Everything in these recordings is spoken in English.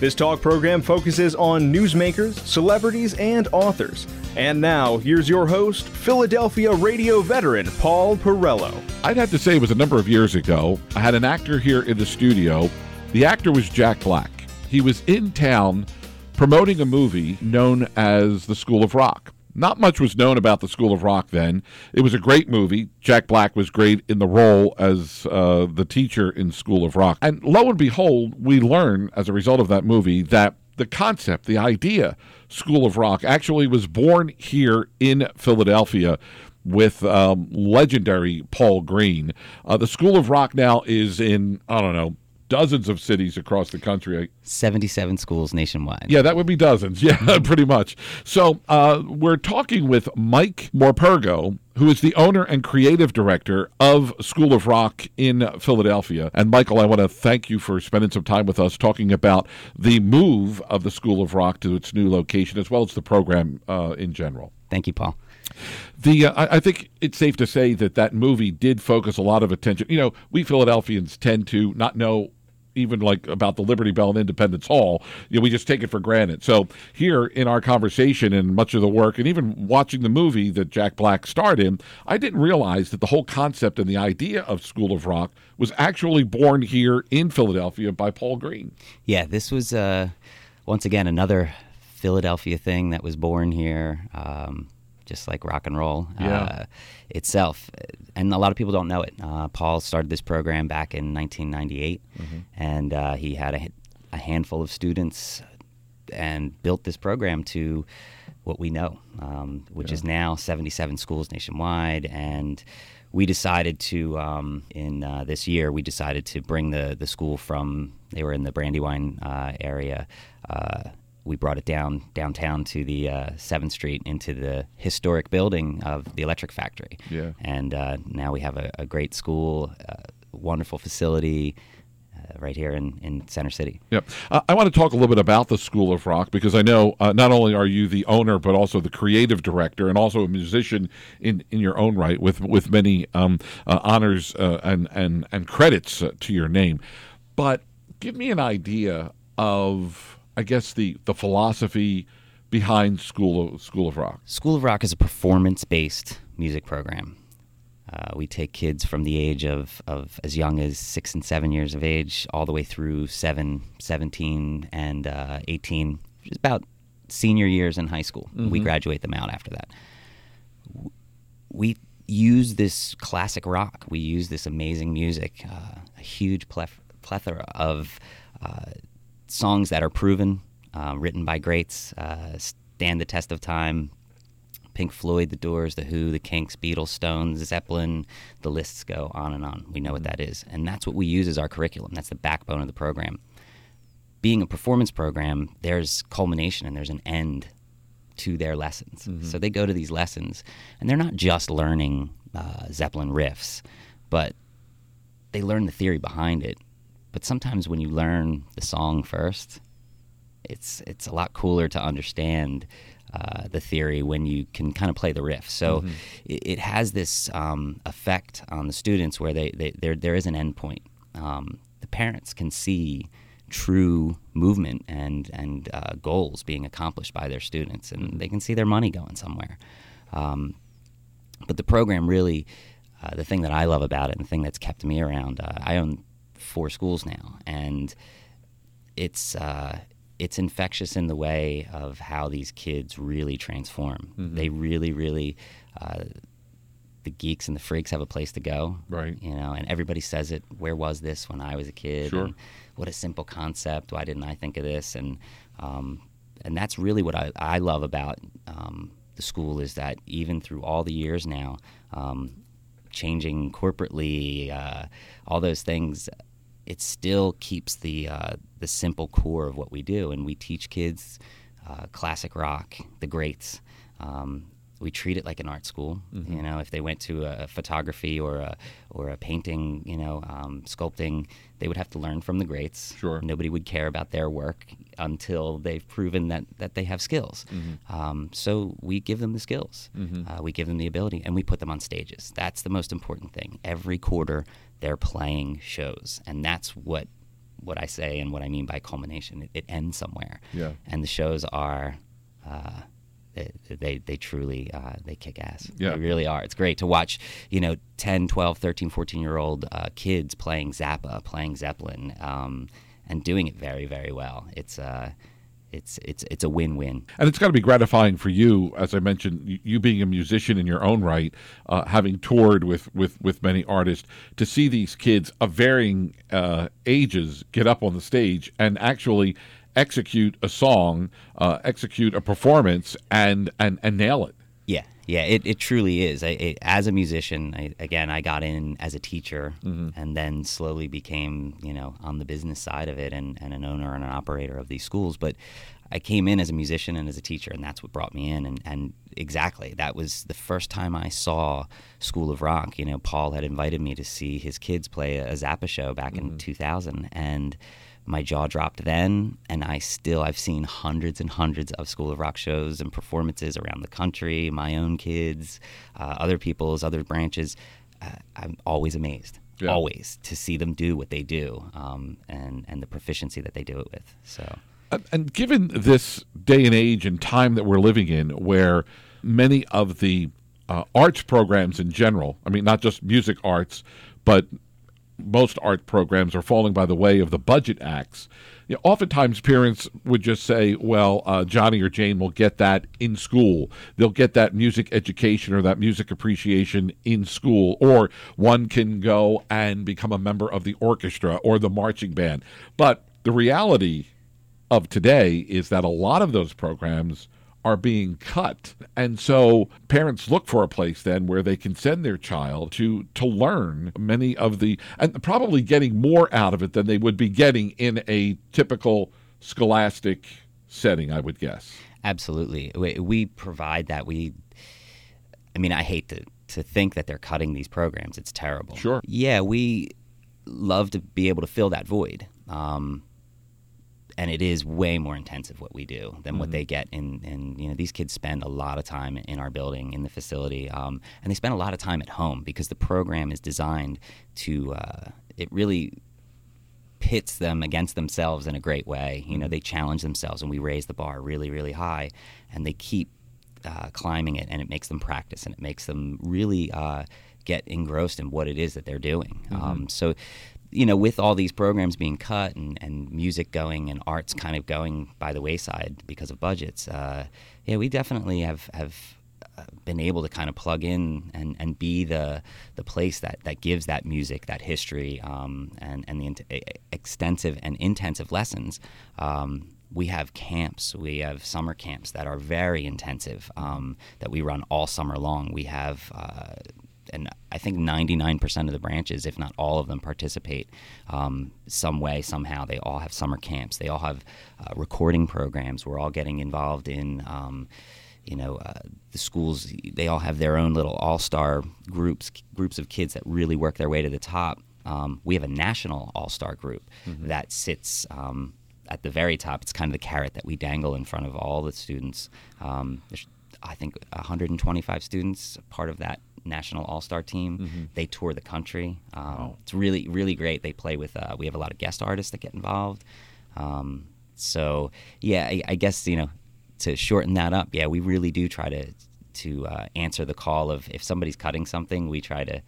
This talk program focuses on newsmakers, celebrities, and authors. And now, here's your host, Philadelphia radio veteran Paul Perrello. I'd have to say it was a number of years ago. I had an actor here in the studio. The actor was Jack Black. He was in town promoting a movie known as The School of Rock. Not much was known about the School of Rock then. It was a great movie. Jack Black was great in the role as uh, the teacher in School of Rock. And lo and behold, we learn as a result of that movie that the concept, the idea, School of Rock, actually was born here in Philadelphia with um, legendary Paul Green. Uh, the School of Rock now is in, I don't know, dozens of cities across the country. 77 schools nationwide. Yeah, that would be dozens. Yeah, pretty much. So uh, we're talking with Mike Morpurgo, who is the owner and creative director of School of Rock in Philadelphia. And Michael, I want to thank you for spending some time with us talking about the move of the School of Rock to its new location, as well as the program uh, in general. Thank you, Paul. The uh, I think it's safe to say that that movie did focus a lot of attention. You know, we Philadelphians tend to not know even like about the Liberty Bell and Independence Hall. You know, we just take it for granted. So here in our conversation and much of the work, and even watching the movie that Jack Black starred in, I didn't realize that the whole concept and the idea of School of Rock was actually born here in Philadelphia by Paul Green. Yeah, this was uh, once again another Philadelphia thing that was born here. Um, just like rock and roll yeah. uh, itself. And a lot of people don't know it. Uh, Paul started this program back in 1998, mm-hmm. and uh, he had a, a, handful of students and built this program to what we know, um, which yeah. is now 77 schools nationwide. And we decided to, um, in uh, this year, we decided to bring the, the school from, they were in the Brandywine uh, area uh, we brought it down downtown to the uh, Seventh Street into the historic building of the Electric Factory. Yeah. And uh, now we have a, a great school, uh, wonderful facility. Uh, right here in, in Center City. Yep. Uh, I want to talk a little bit about the School of Rock because I know uh, not only are you the owner, but also the creative director and also a musician in, in your own right with, with many um, honors and, and, and credits to your name. But give me an idea of I guess the the philosophy behind School of School of Rock. School of Rock is a performance based music program. Uh, we take kids from the age of, of as young as six and seven years of age all the way through seven, 17, and uh, 18, which is about senior years in high school. Mm-hmm. We graduate them out after that. We use this classic rock. We use this amazing music, uh, a huge plethora of uh, songs that are proven, uh, written by greats, uh, stand the test of time. Pink Floyd, The Doors, The Who, The Kinks, Beatles, Stones, Zeppelin, the lists go on and on. We know what that is. And that's what we use as our curriculum. That's the backbone of the program. Being a performance program, there's culmination and there's an end to their lessons. Mm-hmm. So they go to these lessons and they're not just learning uh, Zeppelin riffs, but they learn the theory behind it but sometimes when you learn the song first, it's it's a lot cooler to understand uh, the theory when you can kind of play the riff. So mm-hmm. it, it, has this um, effect on the students where they, they there there is an endpoint. Um, the parents can see true movement and and uh, goals being accomplished by their students, and they can see their money going somewhere. Um, but the program really, uh, the thing that I love about it, and the thing that's kept me around, uh, I own four schools now, and it's uh, it's infectious in the way of how these kids really transform. Mm-hmm. They really, really. Uh, the geeks and the freaks have a place to go, right? You know, and everybody says it. Where was this when I was a kid? Sure. And what a simple concept. Why didn't I think of this? And um, and that's really what I, I love about um, the school is that even through all the years now, um, changing corporately, uh, all those things, it still keeps the uh, the simple core of what we do, and we teach kids uh, classic rock, the greats. Um, we treat it like an art school. Mm-hmm. You know, if they went to a photography or a or a painting, you know, um, sculpting, they would have to learn from the greats. Sure. Nobody would care about their work until they've proven that that they have skills. Mm-hmm. Um, so we give them the skills. Uh, we give them the ability, and we put them on stages. That's the most important thing. Every quarter, they're playing shows, and that's what what I say and what I mean by culmination. It, it ends somewhere. Yeah. And the shows are. Uh, they, they, they truly uh, they kick ass Yeah. they really are it's great to watch you know 10 12 13 14 year old uh, kids playing zappa playing zeppelin um, and doing it very very well it's uh, it's it's it's a win-win And it's got to be gratifying for you, as I mentioned, you, being a musician in your own right, uh, having toured with, with, with many artists, to see these kids of varying uh, ages get up on the stage and actually execute a song, uh, execute a performance, and, and, and nail it. Yeah, it, it truly is. I, it, as a musician, I, again, I got in as a teacher mm-hmm. and then slowly became, you know, on the business side of it and, and an owner and an operator of these schools. But I came in as a musician and as a teacher, and that's what brought me in. And, and exactly, that was the first time I saw School of Rock. You know, Paul had invited me to see his kids play a Zappa show back in mm-hmm. 2000. And my jaw dropped then and i still i've seen hundreds and hundreds of school of rock shows and performances around the country my own kids uh, other people's other branches uh, i'm always amazed Yeah. always to see them do what they do um, and and the proficiency that they do it with so And- given this day and age and time that we're living in, where many of the uh, arts programs in general, I mean, not just music arts, but most art programs are falling by the way of the budget acts. You know, oftentimes, parents would just say, "Well, uh, Johnny or Jane will get that in school. They'll get that music education or that music appreciation in school, or one can go and become a member of the orchestra or the marching band." But the reality of today is that a lot of those programs are being cut. And so parents look for a place then where they can send their child to to learn many of the and probably getting more out of it than they would be getting in a typical scholastic setting, I would guess. Absolutely. We, we provide that. We, I mean, I hate to, to think that they're cutting these programs. It's terrible. Sure. Yeah, we love to be able to fill that void. Um, and it is way more intensive what we do than what they get in, in you know these kids spend a lot of time in our building in the facility um, and they spend a lot of time at home because the program is designed to uh, it really pits them against themselves in a great way. You know, they challenge themselves, and we raise the bar really, really high, and they keep uh, climbing it, and it makes them practice, and it makes them really uh, get engrossed in what it is that they're doing. Um, so, you know, with all these programs being cut and, and music going and arts kind of going by the wayside because of budgets, uh, yeah, we definitely have have uh, been able to kind of plug in and, and be the the place that, that gives that music, that history, um, and and the e- extensive and intensive lessons. Um, we have camps, we have summer camps that are very intensive um, that we run all summer long. We have. Uh, and I think 99% of the branches, if not all of them, participate um, some way, somehow. They all have summer camps. They all have uh, recording programs. We're all getting involved in um, you know uh, the schools they all have their own little all-star groups groups of kids that really work their way to the top um, we have a national all-star group that sits um, at the very top it's kind of the carrot that we dangle in front of all the students um, there's i think 125 students part of that national all-star team. They tour the country. Um, it's really really great. They play with uh, we have a lot of guest artists that get involved. Um, so yeah I, I guess you know to shorten that up, yeah, we really do try to to uh, answer the call of if somebody's cutting something, we try to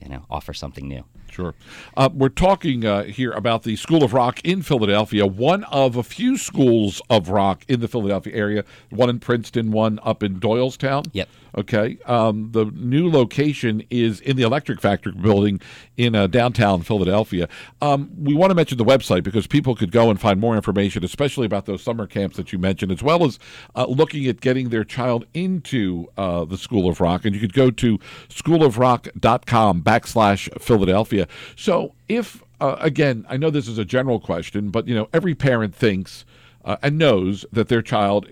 you know offer something new. Sure. Uh, we're talking uh, here about the School of Rock in Philadelphia, one of a few schools of rock in the Philadelphia area, one in Princeton, one up in Doylestown. Yep. Okay. Um, the new location is in the Electric Factory building in uh, downtown Philadelphia. Um, we want to mention the website because people could go and find more information, especially about those summer camps that you mentioned, as well as uh, looking at getting their child into uh, the School of Rock. And you could go to schoolofrock.com backslash Philadelphia. So if, uh, again, I know this is a general question, but, you know, every parent thinks, uh, and knows that their child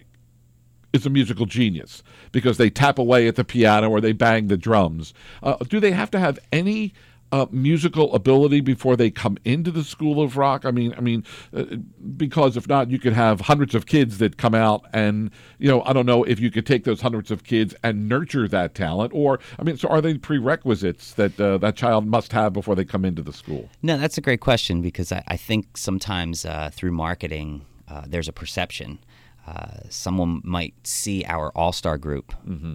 is a musical genius because they tap away at the piano or they bang the drums. Uh, do they have to have any uh, musical ability before they come into the School of Rock? I mean, I mean, uh, because if not, you could have hundreds of kids that come out, and you know, I don't know if you could take those hundreds of kids and nurture that talent, or I mean, so are they prerequisites that uh, that child must have before they come into the school? No, that's a great question because I, I think sometimes uh, through marketing, uh, there's a perception. Uh, someone might see our all star group Mm-hmm.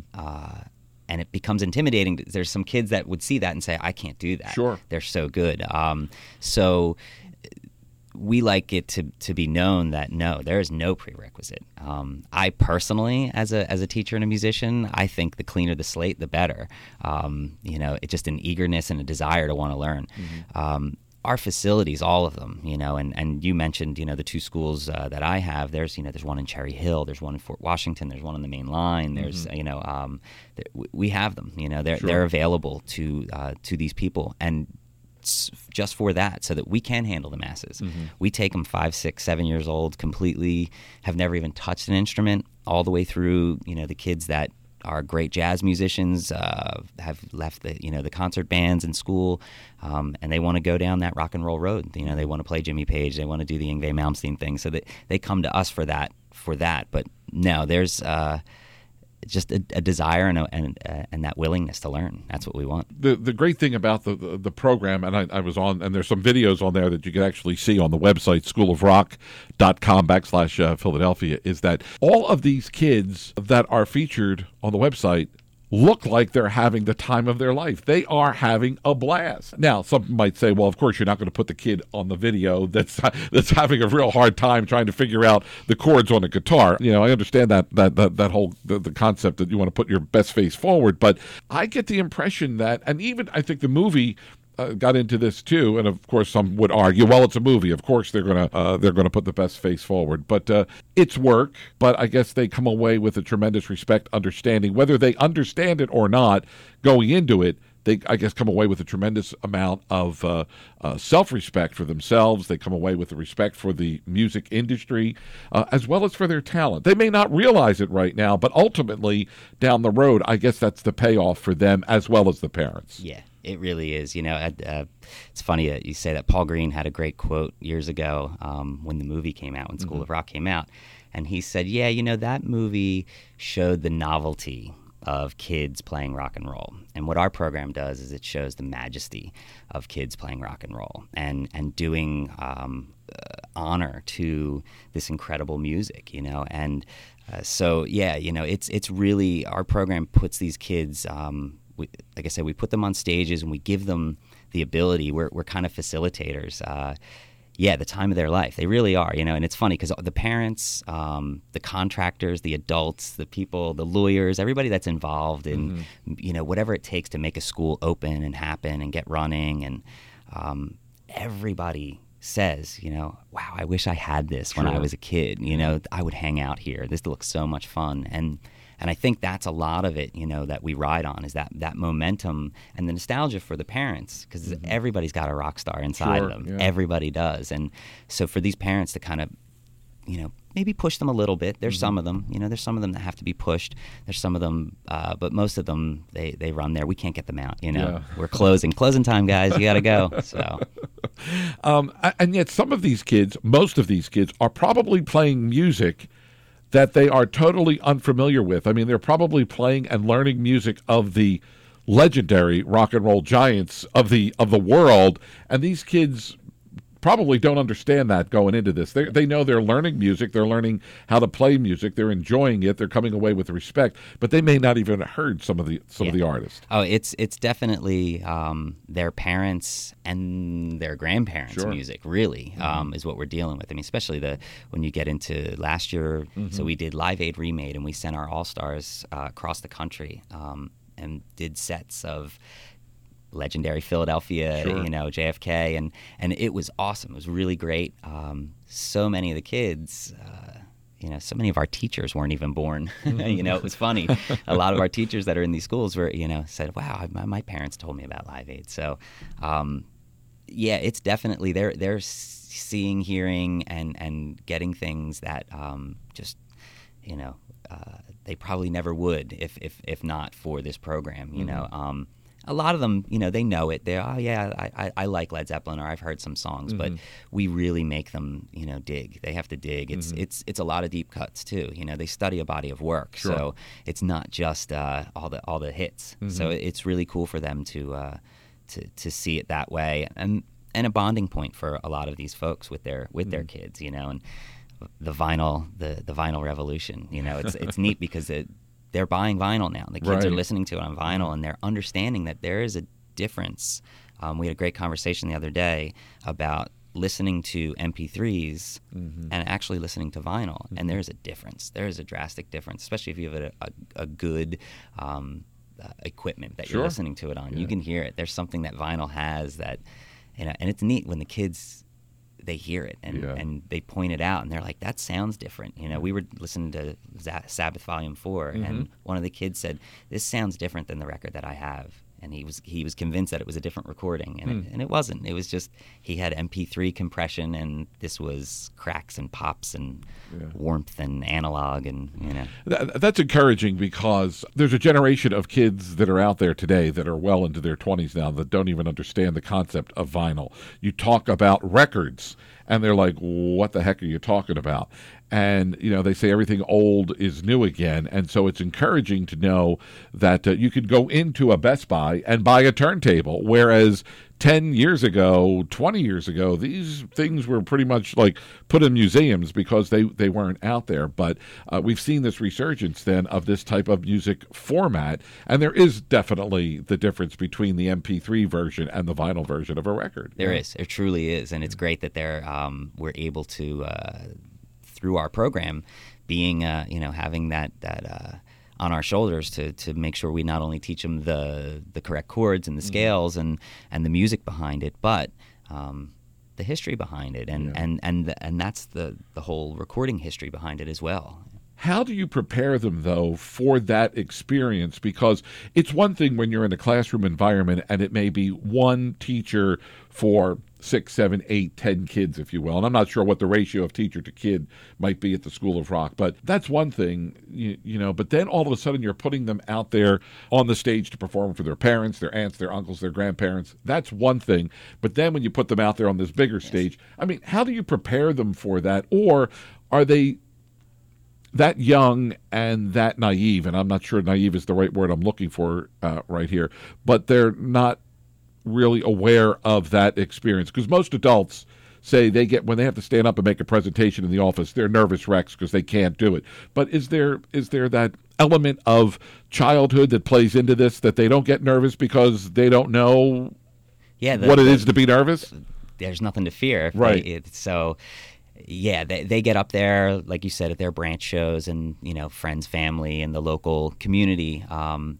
And it becomes intimidating. There's some kids that would see that and say, I can't do that. Sure. They're so good. Um, so we like it to, to be known that no, there is no prerequisite. Um, I personally, as a as a teacher and a musician, I think the cleaner the slate, the better. Um, you know, it's just an eagerness and a desire to want to learn. Um, our facilities, all of them, you know, and, and you mentioned, you know, the two schools uh, that I have. There's, you know, there's one in Cherry Hill, there's one in Fort Washington, there's one on the main line. There's, you know, um, th- we- have them. You know, they're they're available to uh, to these people, and s- just for that, so that we can handle the masses. We take them five, six, seven years old, completely have never even touched an instrument, all the way through. You know, the kids that are great jazz musicians, uh, have left the you know the concert bands in school, um, and they want to go down that rock and roll road. You know, they want to play Jimmy Page, they want to do the Yngwie Malmsteen thing, so that they come to us for that for that. But no, there's uh, just a, a desire and, a, and uh, and that willingness to learn. That's what we want. the the great thing about the the, the program, and I, I was on, and there's some videos on there that you can actually see on the website schoolofrock.com backslash uh, Philadelphia, is that all of these kids that are featured on the website look like they're having the time of their life. They are having a blast. Now, some might say, well, of course you're not going to put the kid on the video that's that's having a real hard time trying to figure out the chords on a guitar. You know, I understand that that that, that whole the, the concept that you want to put your best face forward, but I get the impression that and even I think the movie uh, got into this too, and of course some would argue, well, it's a movie. Of course they're gonna uh, they're gonna put the best face forward, but uh, it's work. But I guess they come away with a tremendous respect, understanding whether they understand it or not going into it. They, I guess, come away with a tremendous amount of uh, uh, self-respect for themselves. They come away with a respect for the music industry, uh, as well as for their talent. They may not realize it right now, but ultimately, down the road, I guess that's the payoff for them as well as the parents. Yeah, it really is. You know, uh, it's funny that you say that. Paul Green had a great quote years ago um, when the movie came out, when School of Rock came out, and he said, "Yeah, you know, that movie showed the novelty." Of kids playing rock and roll, and what our program does is it shows the majesty of kids playing rock and roll, and and doing um, uh, honor to this incredible music, you know, and uh, so yeah, you know, it's it's really our program puts these kids um, we, like I said, we put them on stages and we give them the ability. We're, we're kind of facilitators. Uh, yeah, the time of their life. They really are, you know. And it's funny because the parents, um, the contractors, the adults, the people, the lawyers, everybody that's involved in, you know, whatever it takes to make a school open and happen and get running, and um, everybody says, you know, wow, I wish I had this when I was a kid. You know, I would hang out here. This looks so much fun, and and I think that's a lot of it, you know, that we ride on is that that momentum and the nostalgia for the parents because everybody's got a rock star inside Sure, of them. yeah. Everybody does, and so for these parents to kind of you know, maybe push them a little bit. There's some of them, you know, there's some of them that have to be pushed. There's some of them, uh, but most of them, they, they run there. We can't get them out, you know. Yeah. We're closing. Closing time, guys. You got to go. So, Um, and yet, some of these kids, most of these kids, are probably playing music that they are totally unfamiliar with. I mean, they're probably playing and learning music of the legendary rock and roll giants of the of the world, and these kids probably don't understand that going into this. They they know they're learning music, they're learning how to play music, they're enjoying it, they're coming away with respect, but they may not even have heard some of the some of the artists. oh, it's it's definitely um, their parents and their grandparents' Sure. music. Really, um, is what we're dealing with. I mean, especially the when you get into last year. So we did Live Aid remade, and we sent our all stars uh, across the country um, and did sets of legendary Philadelphia, Sure. you know, JFK, and and it was awesome. It was really great. Um, so many of the kids. Uh, you know, so many of our teachers weren't even born. you know, it was funny. A lot of our teachers that are in these schools were, you know, said, "Wow, my, my parents told me about Live Aid." So, um, yeah, it's definitely they're they're seeing, hearing, and and getting things that um, just you know uh, they probably never would if if if not for this program. You mm-hmm. know. Um, a lot of them, you know, they know it. They're, oh yeah, I, I, I like Led Zeppelin or I've heard some songs, mm-hmm. but we really make them, you know, dig. They have to dig. It's mm-hmm. it's it's a lot of deep cuts too. You know, they study a body of work, sure. so it's not just uh, all the all the hits. Mm-hmm. So it's really cool for them to uh, to to see it that way, and and a bonding point for a lot of these folks with their with their mm-hmm. kids. You know, and the vinyl the the vinyl revolution. You know, it's it's neat because it they're buying vinyl now. The kids right. are listening to it on vinyl, and they're understanding that there is a difference. Um, we had a great conversation the other day about listening to MP3s mm-hmm. and actually listening to vinyl, mm-hmm. and there's a difference. There is a drastic difference, especially if you have a, a, a good um, uh, equipment that sure. you're listening to it on. Yeah. You can hear it. There's something that vinyl has that, you know, and it's neat when the kids they hear it and, yeah. and they point it out and they're like that sounds different you know we were listening to sabbath volume 4 mm-hmm. and one of the kids said this sounds different than the record that i have and he was he was convinced that it was a different recording, and, it, hmm. and it wasn't. It was just he had MP3 compression, and this was cracks and pops and yeah. warmth and analog, and you know. That, that's encouraging because there's a generation of kids that are out there today that are well into their 20s now that don't even understand the concept of vinyl. You talk about records and they're like, "What the heck are you talking about?" and you know they say everything old is new again and so it's encouraging to know that uh, you could go into a best buy and buy a turntable whereas 10 years ago 20 years ago these things were pretty much like put in museums because they, they weren't out there but uh, we've seen this resurgence then of this type of music format and there is definitely the difference between the mp3 version and the vinyl version of a record There yeah. is. it truly is and it's great that they're um, we're able to uh, through our program, being uh, you know having that that uh, on our shoulders to to make sure we not only teach them the the correct chords and the mm-hmm. scales mm-hmm. and and the music behind it, but um, the history behind it, and yeah. and and and that's the the whole recording history behind it as well. How do you prepare them, though, for that experience? Because it's one thing when you're in a classroom environment and it may be one teacher for six, seven, eight, ten kids, if you will. And I'm not sure what the ratio of teacher to kid might be at the School of Rock, but that's one thing, you, you, know. But then all of a sudden you're putting them out there on the stage to perform for their parents, their aunts, their uncles, their grandparents. That's one thing. But then when you put them out there on this bigger yes. stage, I mean, how do you prepare them for that? Or are they that young and that naive, and I'm not sure naive is the right word I'm looking for uh, right here, but they're not really aware of that experience. Because most adults say they get when they have to stand up and make a presentation in the office they're nervous wrecks because they can't do it. But is there is there that element of childhood that plays into this that they don't get nervous because they don't know yeah, the, what it the, is to be nervous? There's nothing to fear right. they, so yeah, they, they get up there, like you said, at their branch shows and, you know, friends, family, and the local community. Um,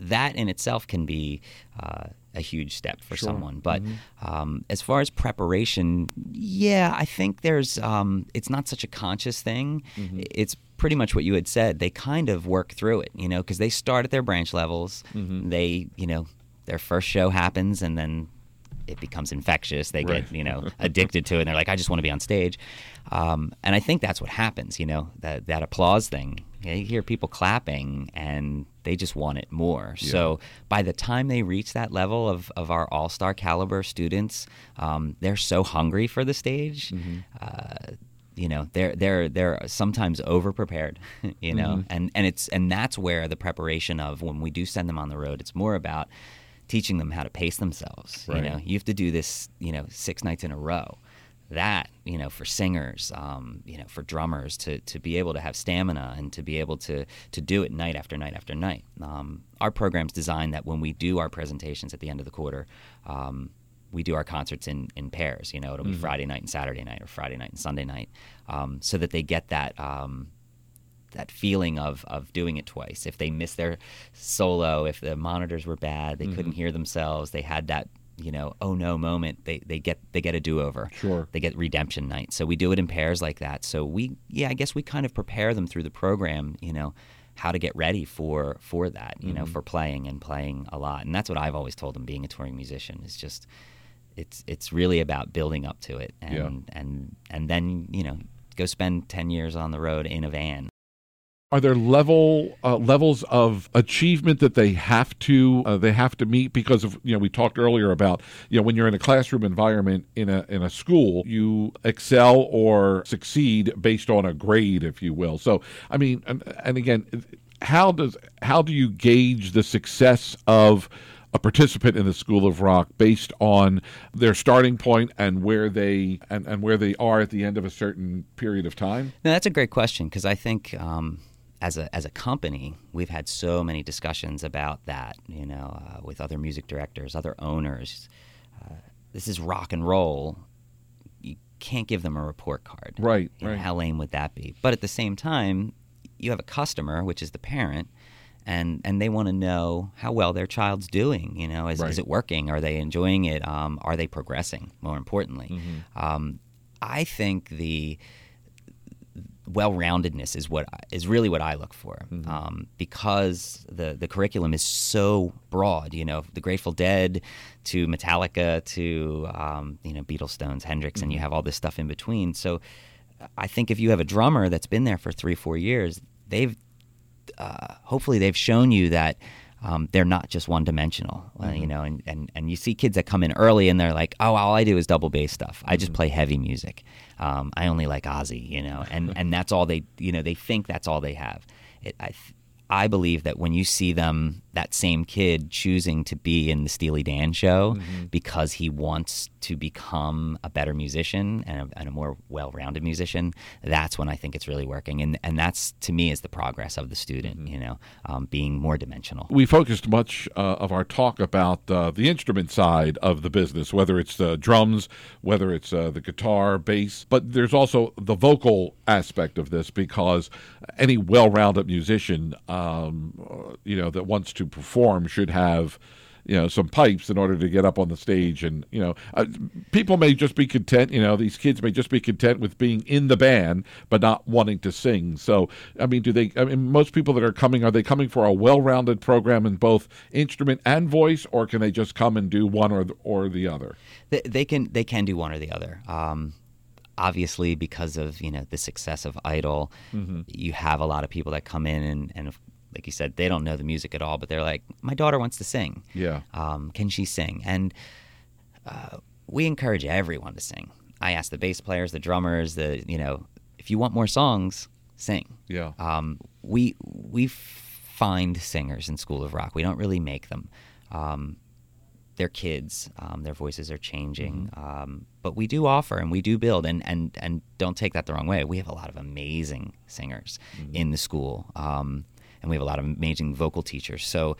that in itself can be uh, a huge step for sure. someone. But mm-hmm. um, as far as preparation, yeah, I think there's um, it's not such a conscious thing. Mm-hmm. It's pretty much what you had said. They kind of work through it, you know, because they start at their branch levels. Mm-hmm. They, you know, their first show happens, and then it becomes infectious. They right. get you know addicted to it. and They're like, I just want to be on stage. Um, and I think that's what happens. You know, that that applause thing. You hear people clapping, and they just want it more. Yeah. So by the time they reach that level of, of our all star caliber students, um, they're so hungry for the stage. Mm-hmm. Uh, you know they're they're they're sometimes over prepared you know mm-hmm. and and it's and that's where the preparation of when we do send them on the road it's more about teaching them how to pace themselves right. you know you have to do this you know six nights in a row that you know for singers um, you know for drummers to, to be able to have stamina and to be able to to do it night after night after night um, our program's designed that when we do our presentations at the end of the quarter um, we do our concerts in, in pairs you know it'll be mm-hmm. friday night and saturday night or friday night and sunday night um, so that they get that um, that feeling of of doing it twice if they miss their solo if the monitors were bad they mm-hmm. couldn't hear themselves they had that you know, oh no moment, they, they get they get a do over. Sure. They get redemption night. So we do it in pairs like that. So we yeah, I guess we kind of prepare them through the program, you know, how to get ready for for that, you mm-hmm. know, for playing and playing a lot. And that's what I've always told them being a touring musician is just it's it's really about building up to it, and Yeah. and and then you know go spend ten years on the road in a van. Are there level uh, levels of achievement that they have to uh, they have to meet because of you know we talked earlier about you know when you're in a classroom environment in a in a school you excel or succeed based on a grade if you will. So I mean and, and again how does how do you gauge the success of a participant in the School of Rock based on their starting point and where they and, and where they are at the end of a certain period of time? No, that's a great question because I think um, as a as a company, we've had so many discussions about that. You know, uh, with other music directors, other owners. Uh, this is rock and roll. You can't give them a report card. Right, You know, right. how lame would that be? But at the same time, you have a customer, which is the parent. And, and they want to know how well their child's doing. You know, is, Right. is it working? Are they enjoying it? Um, are they progressing? More importantly, Mm-hmm. um, I think the well-roundedness is what is really what I look for Mm-hmm. um, because the the curriculum is so broad. You know, the Grateful Dead to Metallica to um, you know Beatles, Stones, Hendrix, and you Mm-hmm. have all this stuff in between. So I think if you have a drummer that's been there for three four years, they've uh, hopefully they've shown you that um, they're not just one dimensional, uh, Mm-hmm. you know, and, and, and you see kids that come in early and they're like, oh, all I do is double bass stuff. I Mm-hmm. just play heavy music. Um, I only like Ozzy, you know, and, and that's all they, you know, they think that's all they have. It, I, I believe that when you see them, that same kid choosing to be in the Steely Dan show Mm-hmm. because he wants to become a better musician and a, and a more well-rounded musician, that's when I think it's really working. And and that's to me is the progress of the student. Mm-hmm. You know, um, being more dimensional. we focused much uh, of our talk about uh, the instrument side of the business, whether it's uh, drums, whether it's uh, the guitar, bass, but there's also the vocal aspect of this because any well-rounded musician, um, you know, that wants to perform should have. You know, some pipes in order to get up on the stage, and you know, uh, people may just be content. You know, these kids may just be content with being in the band, but not wanting to sing. So, I mean, do they? I mean, most people that are coming are they coming for a well-rounded program in both instrument and voice, or can they just come and do one or the, or the other? They, they can they can do one or the other. Um, obviously, because of you know the success of Idol, you have a lot of people that come in and and like you said, they don't know the music at all, but they're like, my daughter wants to sing. Yeah. Um, can she sing? And uh, we encourage everyone to sing. I ask the bass players, the drummers, the you know, if you want more songs, sing. Yeah. Um, we we find singers in School of Rock. We don't really make them. Um, they're kids. Um, their voices are changing. Um, but we do offer and we do build. And, and, and don't take that the wrong way. We have a lot of amazing singers in the school. And we have a lot of amazing vocal teachers. So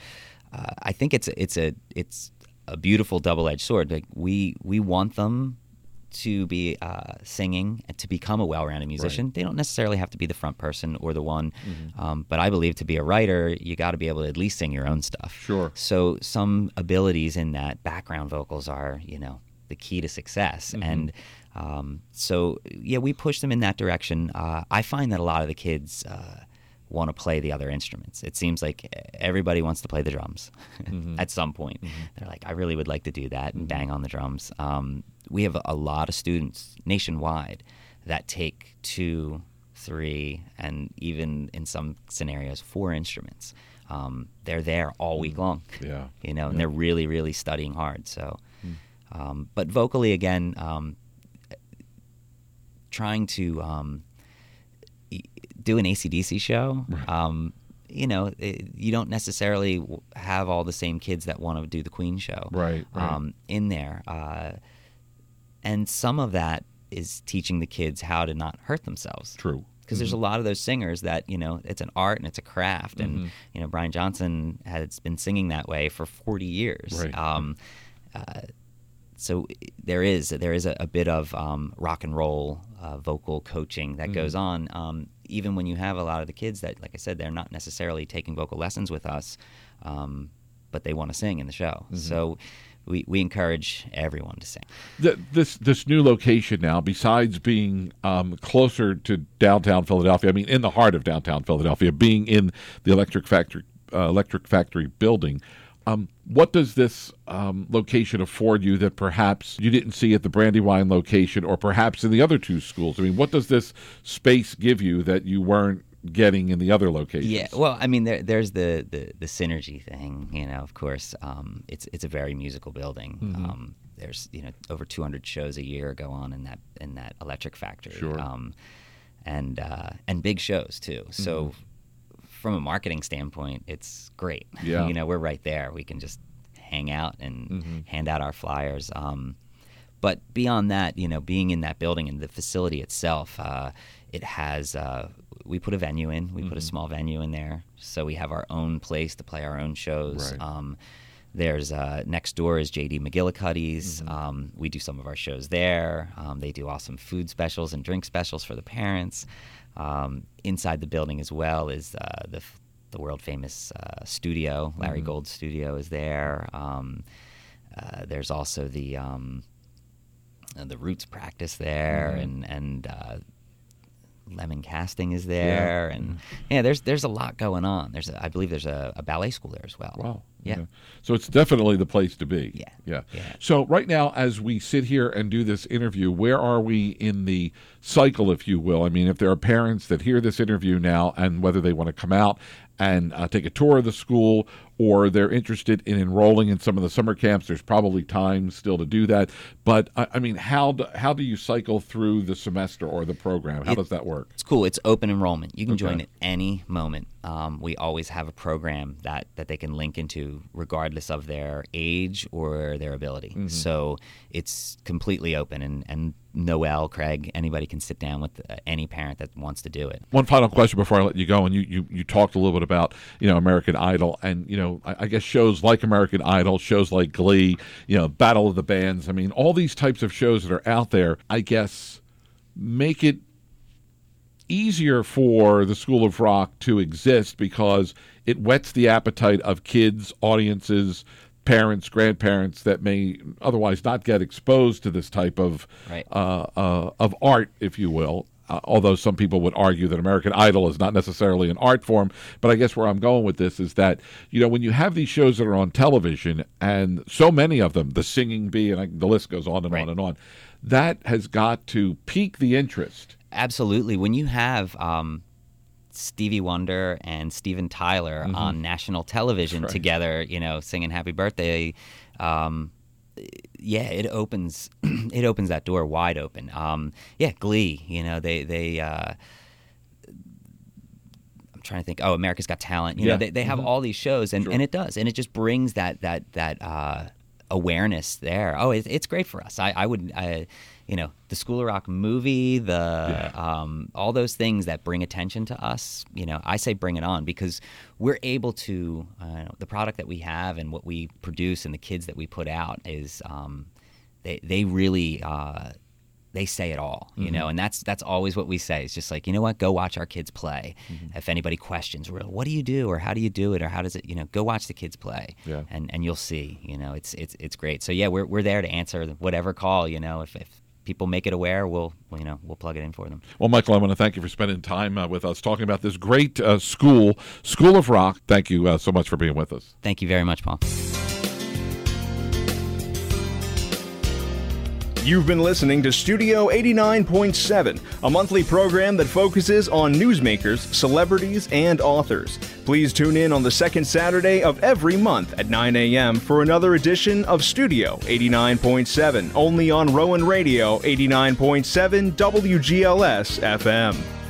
uh, I think it's it's a it's a beautiful double edged sword. Like we we want them to be uh, singing and to become a well-rounded musician. They don't necessarily have to be the front person or the one, um, but I believe to be a writer, you got to be able to at least sing your own stuff. Sure. So some abilities in that background vocals are, you know, the key to success, and um, so yeah, we push them in that direction. Uh, I find that a lot of the kids. Uh, want to play the other instruments. It seems like everybody wants to play the drums at some point. They're like, I really would like to do that and bang on the drums. Um, we have a lot of students nationwide that take two, three, and even in some scenarios, four instruments. Um, they're there all week long. Yeah. You know, and they're really, really studying hard. So, um, but vocally, again, um, trying to um, do an ACDC show. Um, you know, it, you don't necessarily have all the same kids that want to do the Queen show, Right, right. Um, in there, uh, and some of that is teaching the kids how to not hurt themselves. True. Because there's a lot of those singers that you know it's an art and it's a craft, and you know Brian Johnson has been singing that way for 40 years. Right. Um, uh, so there is there is a, a bit of um, rock and roll uh, vocal coaching that goes on. Um, even when you have a lot of the kids that, like I said, they're not necessarily taking vocal lessons with us, um, but they want to sing in the show. So we, we encourage everyone to sing. Th this this new location now, besides being um, closer to downtown Philadelphia, I mean, in the heart of downtown Philadelphia, being in the Electric Factory uh, Electric Factory building, Um, what does this um, location afford you that perhaps you didn't see at the Brandywine location or perhaps in the other two schools? I mean, what does this space give you that you weren't getting in the other locations? Yeah, well, I mean, there, there's the, the, the synergy thing. You know, of course, um, it's it's a very musical building. Mm-hmm. Um, there's you know over 200 shows a year go on in that in that Electric Factory. Sure. Um, and uh, and big shows too. So Mm-hmm. From a marketing standpoint, it's great. Yeah. you know, we're right there. We can just hang out and Mm-hmm. hand out our flyers. Um, but beyond that, you know, being in that building and the facility itself, uh, it has. Uh, we put a venue in. We put a Mm-hmm. small venue in there, so we have our own place to play our own shows. Right. Um, there's uh, next door is JD McGillicuddy's. Mm-hmm. Um, we do some of our shows there. Um, they do awesome food specials and drink specials for the parents. Um, inside the building as well is uh, the the world famous uh, studio. Larry Mm-hmm. Gold's studio is there. Um, uh, there's also the um, uh, the Roots practice there, Mm-hmm. and and uh, Lemon Casting is there, and yeah, there's there's a lot going on. There's a, I believe there's a, a ballet school there as well. Wow. Yeah. So it's definitely the place to be. Yeah. Yeah. Yeah. So right now, as we sit here and do this interview, where are we in the cycle, if you will? I mean, if there are parents that hear this interview now and whether they want to come out and uh, take a tour of the school or they're interested in enrolling in some of the summer camps, there's probably time still to do that. But I, I mean, how do, how do you cycle through the semester or the program? How It- does that work? It's cool. It's open enrollment. You can join at any moment. Um, we always have a program that, that they can link into, regardless of their age or their ability. Mm-hmm. So it's completely open. And, and Noel, Craig, anybody can sit down with uh, any parent that wants to do it. One final question before I let you go, and you, you, you talked a little bit about you know American Idol, and you know I, I guess shows like American Idol, shows like Glee, you know Battle of the Bands. I mean, all these types of shows that are out there, I guess, make it easier for the School of Rock to exist because it whets the appetite of kids, audiences, parents, grandparents that may otherwise not get exposed to this type of Right. uh, uh, of art, if you will. Uh, although some people would argue that American Idol is not necessarily an art form, but I guess where I'm going with this is that you know when you have these shows that are on television and so many of them, the Singing Bee, and I, the list goes on and Right. on and on, that has got to pique the interest. Absolutely. When you have um, Stevie Wonder and Steven Tyler on national television right. together, you know, singing "Happy Birthday," um, yeah, it opens it opens that door wide open. Um, yeah, Glee. You know, they they. Uh, I'm trying to think. Oh, America's Got Talent. You Yeah. know, they, they have all these shows, and, and it does, and it just brings that that that uh, awareness there. Oh, it, it's great for us. I, I would, I, you know, the School of Rock movie, the um, all those things that bring attention to us. You know, I say bring it on because we're able to uh, the product that we have and what we produce and the kids that we put out is um, they they really. Uh, they say it all, you Mm-hmm. know, and that's that's always what we say. It's just like, you know what, go watch our kids play. Mm-hmm. If anybody questions, well, what do you do, or how do you do it, or how does it, you know, go watch the kids play, Yeah. and and you'll see, you know, it's it's it's great. So yeah, we're we're there to answer whatever call, you know, if, if people make it aware, we'll well, you know we'll plug it in for them. Well, Michael, I want to thank you for spending time uh, with us talking about this great uh, school, School of Rock. Thank you uh, so much for being with us. Thank you very much, Paul. You've been listening to Studio 89.7, a monthly program that focuses on newsmakers, celebrities, and authors. Please tune in on the second Saturday of every month at 9 a.m. for another edition of Studio 89.7, only on Rowan Radio 89.7 WGLS FM.